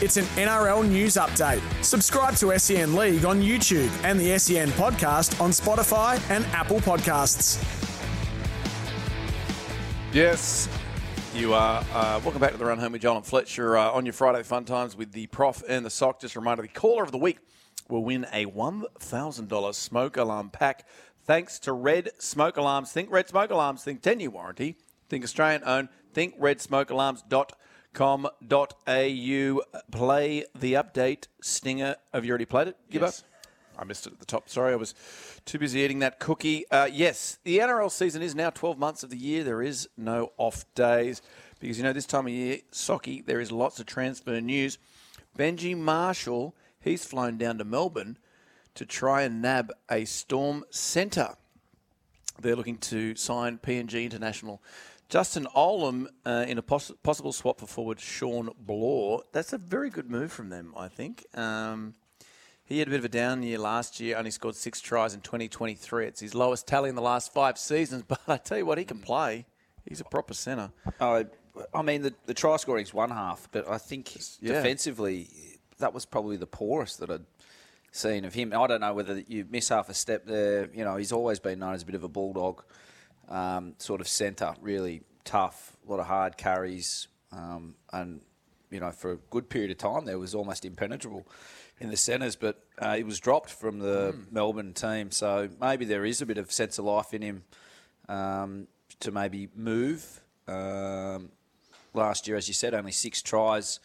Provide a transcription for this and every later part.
It's an NRL news update. Subscribe to SEN League on YouTube and the SEN podcast on Spotify and Apple Podcasts. Yes, you are. Uh, welcome back to the Run Home with John and Fletcher uh, on your Friday fun times with the Prof and the Sok. Just a reminder: the caller of the week will win a one thousand dollars smoke alarm pack, thanks to Red Smoke Alarms. Think Red Smoke Alarms. Think ten year warranty. Think Australian owned. Think redsmokealarms.com.au. Play the update stinger. Have you already played it? Give Yes. I missed it at the top. Sorry, I was too busy eating that cookie. Uh, yes, the NRL season is now 12 months of the year. There is no off days because, you know, this time of year, Socky, there is lots of transfer news. Benji Marshall, he's flown down to Melbourne to try and nab a Storm centre. They're looking to sign PNG International. Justin Olam uh, in a poss- possible swap for forward Shawn Blore. That's a very good move from them, I think. Um, he had a bit of a down year last year, only scored six tries in 2023. It's his lowest tally in the last five seasons, but I tell you what, he can play. He's a proper centre. Oh, I mean, the, the try scoring is one half, but I think yeah. defensively, that was probably the poorest that I'd seen of him. I don't know whether you miss half a step there. You know, he's always been known as a bit of a bulldog um, sort of centre, really tough, a lot of hard carries, um, and you know, for a good period of time, there was almost impenetrable in the centres, but uh, he was dropped from the Melbourne team. So maybe there is a bit of sense of life in him um, to maybe move. Um, last year, as you said, only six tries,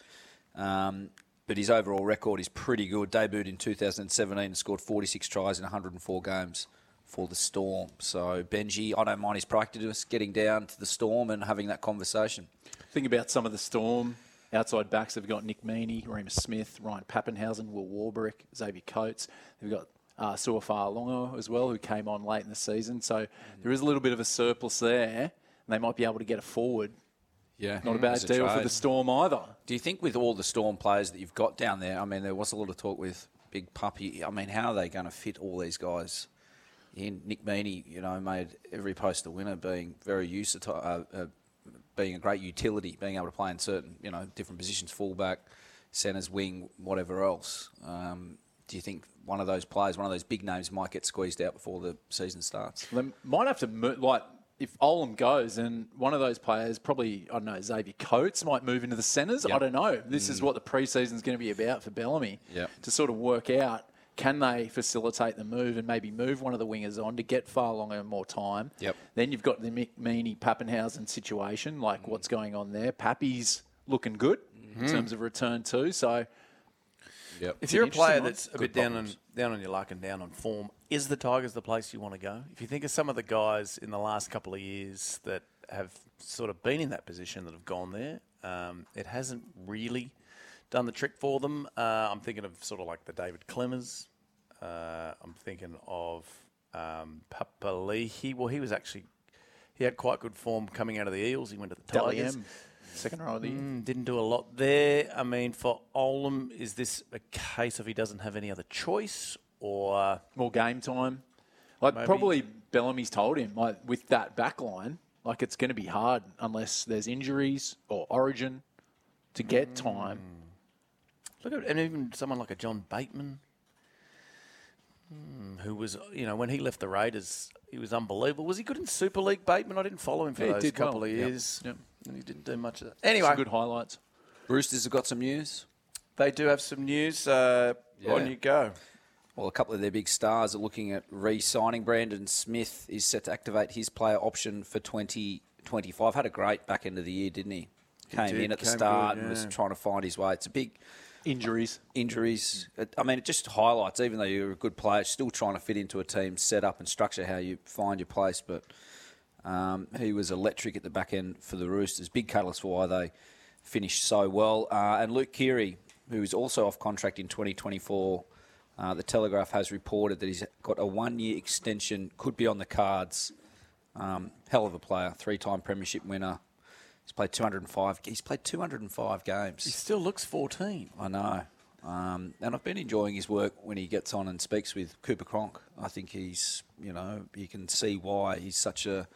um, but his overall record is pretty good. Debuted in 2017 and scored 46 tries in 104 games for the Storm. So Benji, I don't mind his proactiveness, getting down to the Storm and having that conversation. Think about some of the Storm outside backs. They've got Nick Meaney, Reimis Smith, Ryan Papenhuyzen, Will Warbrick, Xavier Coates. They've got uh, Sua Fa'alogo as well, who came on late in the season. So there is a little bit of a surplus there. And they might be able to get a forward. Yeah, Not a bad a deal for the Storm either. Do you think with all the Storm players that you've got down there, I mean, there was a lot of talk with Big Puppy. I mean, how are they going to fit all these guys? Nick Meaney, you know, made every post a winner, being very used to uh, uh, being a great utility, being able to play in certain, you know, different positions, fullback, centres, wing, whatever else. Um, do you think one of those players, one of those big names, might get squeezed out before the season starts? They might have to like if Olam goes, and one of those players, probably I don't know, Xavier Coates might move into the centres. I don't know. This is what the preseason is going to be about for Bellamy. Yep. To sort of work out can they facilitate the move and maybe move one of the wingers on to get far longer and more time. Yep. Then you've got the Nick Meaney Papenhuyzen situation, like what's going on there. Pappy's looking good in terms of return too. So Yep. If you're a player that's a bit down on, down on your luck and down on form, is the Tigers the place you want to go? If you think of some of the guys in the last couple of years that have sort of been in that position that have gone there, um, it hasn't really done the trick for them. Uh, I'm thinking of sort of like the David Klemmers. Uh, I'm thinking of um, Papali'i. Well, he was actually he had quite good form coming out of the Eels. He went to the Tigers. Second row of the year. Mm, didn't do a lot there. I mean, for Olam, is this a case of he doesn't have any other choice, or more game time. Like Maybe- probably Bellamy's told him, like with that back line, like it's going to be hard unless there's injuries or Origin to get time. Look at and even someone like a John Bateman, hmm, who was you know when he left the Raiders, he was unbelievable. Was he good in Super League, Bateman? I didn't follow him for Yeah, those did couple well. of years. Yep. And he didn't do much of that. Some Anyway, good highlights. Roosters have got some news. they do have some news. Uh, Yeah. On you go. well, a couple of their big stars are looking at re-signing. Brandon Smith is set to activate his player option for 2025. Had a great back end of the year, didn't he? Came did, in at the start good, and was trying to find his way. It's a big Injuries. injuries. I mean, it just highlights, even though you're a good player, still trying to fit into a team setup and structure how you find your place. But um, he was electric at the back end for the Roosters. Big catalyst for why they finished so well. Uh, and Luke Keary, who is also off contract in 2024, uh, the Telegraph has reported that he's got a one-year extension, could be on the cards. Um, hell of a player, three-time premiership winner. He's played 205. He's played 205 games. He still looks 14. I know. Um, and I've been enjoying his work when he gets on and speaks with Cooper Cronk. I think he's, you know, you can see why he's such a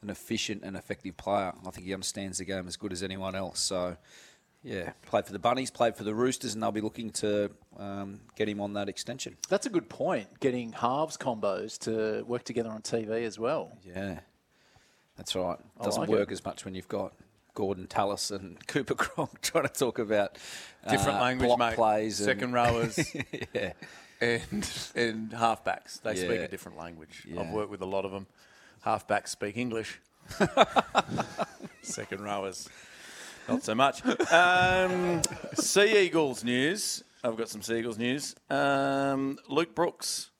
an efficient and effective player. I think he understands the game as good as anyone else. So, yeah, played for the Bunnies, played for the Roosters, and they'll be looking to um, get him on that extension. That's a good point. Getting halves combos to work together on TV as well. Yeah, that's right. I Doesn't like work it. as much when you've got Gorden Tallis and Cooper Cronk trying to talk about Different uh, language, block mate. plays, and- Second rowers yeah. and and halfbacks. They speak a different language. Yeah. I've worked with a lot of them. Halfbacks speak English. Second rowers, not so much. Um, sea Eagles news. I've got some Sea Eagles news. Um, Luke Brooks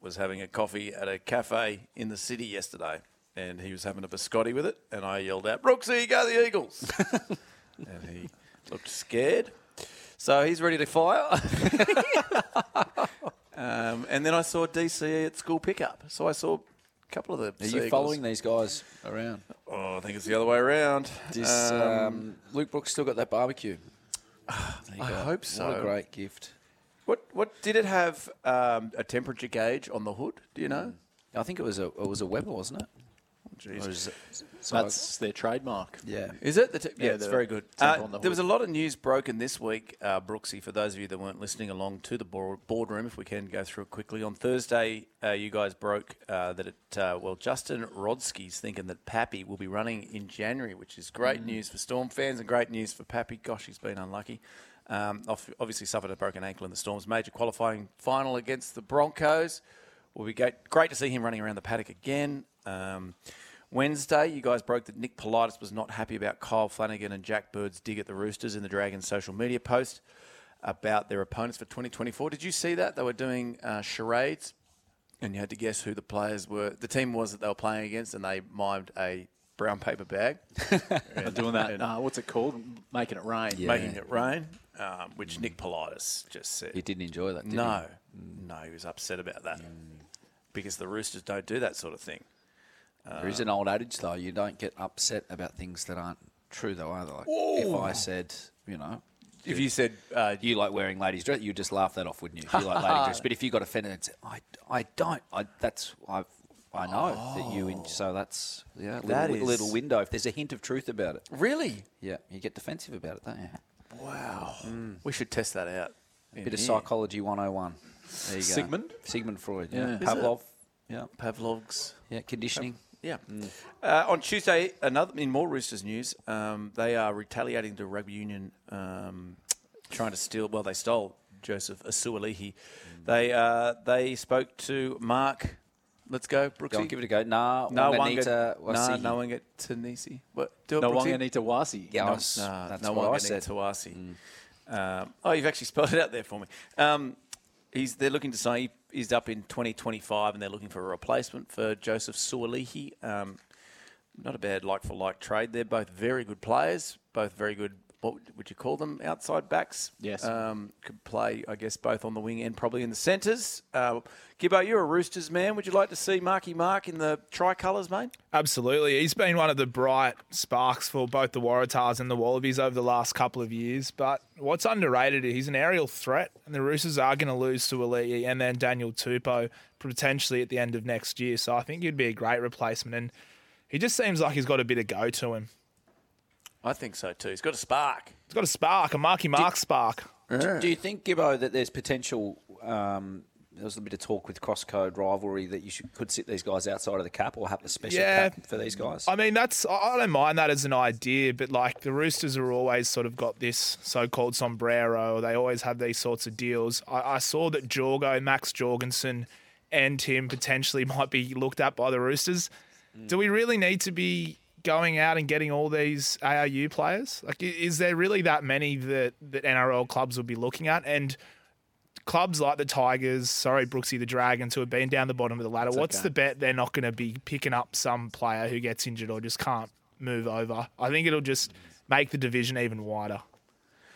was having a coffee at a cafe in the city yesterday, and he was having a biscotti with it, and I yelled out, "Brooksy, go the Eagles!" and he looked scared. So he's ready to fire. um, and then I saw DCE at school pickup. So I saw a couple of the. Are Sea you following these guys around? Oh, I think it's the other way around. Does Um, um, Luke Brooks still got that barbecue? I go. hope so. What a great gift. what what did it have? Um, a temperature gauge on the hood? Do you know? I think it was a it was a Weber, wasn't it? Jeez. Or so- That's their trademark. yeah. Is it? The t- yeah, Yeah, it's very good. Uh, on the there was a lot of news broken this week, uh, Brooksy, for those of you that weren't listening along to the board- boardroom, if we can go through it quickly. On Thursday, uh, you guys broke uh, that it, uh, well, Justin Rodsky's thinking that Pappy will be running in January, which is great Mm. news for Storm fans and great news for Pappy. Gosh, he's been unlucky. Um, obviously suffered a broken ankle in the Storm's major qualifying final against the Broncos. Will be great, great to see him running around the paddock again. Um, Wednesday, you guys broke that Nick Politis was not happy about Kyle Flanagan and Jack Bird's dig at the Roosters in the Dragons social media post about their opponents for 2024. Did you see that? They were doing uh, charades, and you had to guess who the players were. The team was that they were playing against, and they mimed a brown paper bag, They're doing that. Uh, what's it called? Making it rain. Yeah. making it rain, um, which Nick Politis just said. He didn't enjoy that, did no, no, he was upset about that because the Roosters don't do that sort of thing. He? There is an old adage though: you don't get upset about things that aren't true, though. Either, like if I said, you know. If you said uh, You like wearing ladies' dress, you'd just laugh that off, wouldn't you? If you like ladies' dress, but if you got offended and said, "I, I don't," I, that's I, I know that you. En- so that's yeah, little, That is- little window. If there's a hint of truth about it, really, yeah, you get defensive about it, don't you? wow, we should test that out. in Bit of psychology 101. There you go. Sigmund? Sigmund Freud. Yeah. Yeah. Is it? Pavlov. Yeah. Pavlov's. Yeah. Conditioning. Yeah. Uh, on Tuesday, another in more Roosters news, um, they are retaliating to rugby union, um, trying to steal. Well, they stole Joseph Suaalii. They uh, they spoke to Mark. Let's go, Brooksy. Go on, give it a go. Nah, no one Wanganita get no, Wasihi. no one get Tanisi. What? Do it, No. Wanganita Wasi. Yeah, No. No, that's no what I one said. Tawasi. Um, oh, you've actually spelled it out there for me. Um, he's they're looking to say he's up in 2025, and they're looking for a replacement for Joseph Suaalii. Um, not a bad like for like trade. They're both very good players, both very good. What would you call them? Outside backs. Yes. Um, could play, I guess, both on the wing and probably in the centres. Uh, Gibbo, you're a Roosters man. Would you like to see Marky Mark in the tricolours, mate? Absolutely. He's been one of the bright sparks for both the Waratahs and the Wallabies over the last couple of years. But what's underrated, is he's an aerial threat, and the Roosters are going to lose to Ali and then Daniel Tupou potentially at the end of next year. So I think he'd be a great replacement. And he just seems like he's got a bit of go to him. I think so too. He's got a spark. He's got a spark, a Marky Mark spark. Do, do you think, Gibbo, that there's potential um, there was a bit of talk with cross code rivalry that you should, could sit these guys outside of the cap or have a special Yeah. cap for these guys. I mean, that's I I don't mind that as an idea, but like the Roosters are always sort of got this so-called sombrero. They always have these sorts of deals. I, I saw that Jorgo, Max Jorgensen, and him potentially might be looked at by the Roosters. Do we really need to be going out and getting all these ARU players? Like, is there really that many that that NRL clubs will be looking at? And clubs like the Tigers, sorry, Brooksy the Dragons, who have been down the bottom of the ladder, what's okay. the bet they're not going to be picking up some player who gets injured or just can't move over? I think it'll just make the division even wider.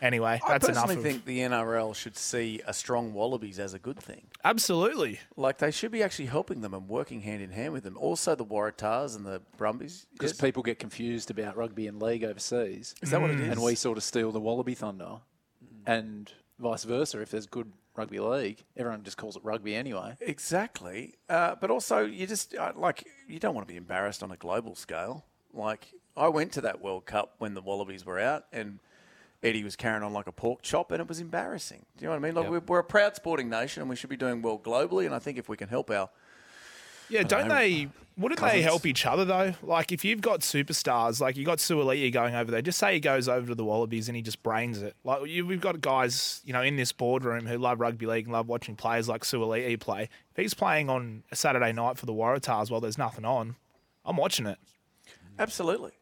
Anyway, I that's enough. personally think the NRL should see a strong Wallabies as a good thing. absolutely. Like they should be actually helping them and working hand in hand with them. Also, the Waratahs and the Brumbies. Because Yes. people get confused about rugby and league overseas. Is that what it is? And we sort of steal the Wallaby thunder. And vice versa. If there's good rugby league, everyone just calls it rugby anyway. Exactly. Uh, but also, you just uh, like you don't want to be embarrassed on a global scale. Like I went to that World Cup when the Wallabies were out, and Eddie was carrying on like a pork chop, and it was embarrassing. Do you know what I mean? Like Yep. we're, we're a proud sporting nation, and we should be doing well globally. And I think if we can help our Yeah, don't know, they? Wouldn't they help each other though? Like if you've got superstars, like you got Suaalii going over there, just say he goes over to the Wallabies and he just brains it. Like you, we've got guys, you know, in this boardroom who love rugby league and love watching players like Suaalii play. If he's playing on a Saturday night for the Waratahs while there's nothing on, I'm watching it. Absolutely.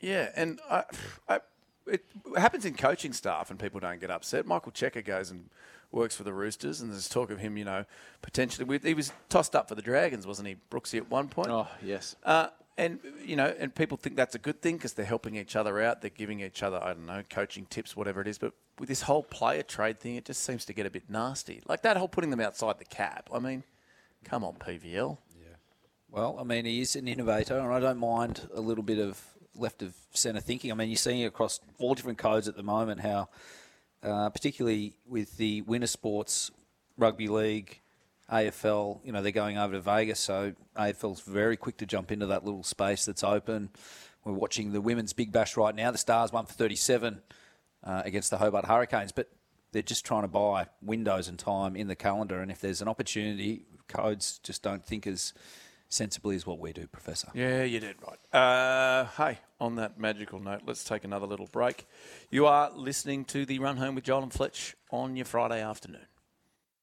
Yeah, and I, I, it happens in coaching staff, and people don't get upset. Michael Cheika goes and works for the Roosters, and there's talk of him, you know, potentially. He was tossed up for the Dragons, wasn't he, Brooksy, at one point? Oh, yes. Uh, and you know, and people think that's a good thing because they're helping each other out. They're giving each other, I don't know, coaching tips, whatever it is. But with this whole player trade thing, it just seems to get a bit nasty. Like that whole putting them outside the cap. I mean, come on, PVL. Yeah. Well, I mean, he is an innovator, and I don't mind a little bit of left of centre thinking. I mean, you're seeing across all different codes at the moment how, uh, particularly with the winter sports, rugby league, AFL, you know, they're going over to Vegas, so AFL's very quick to jump into that little space that's open. We're watching the women's Big Bash right now. The Stars won for 37 uh, against the Hobart Hurricanes, but they're just trying to buy windows and time in the calendar. And if there's an opportunity, codes just don't think as sensibly is what we do, Professor. Yeah, you did right. Uh, hey, on that magical note, let's take another little break. You are listening to the Run Home with Joel and Fletch on your Friday afternoon.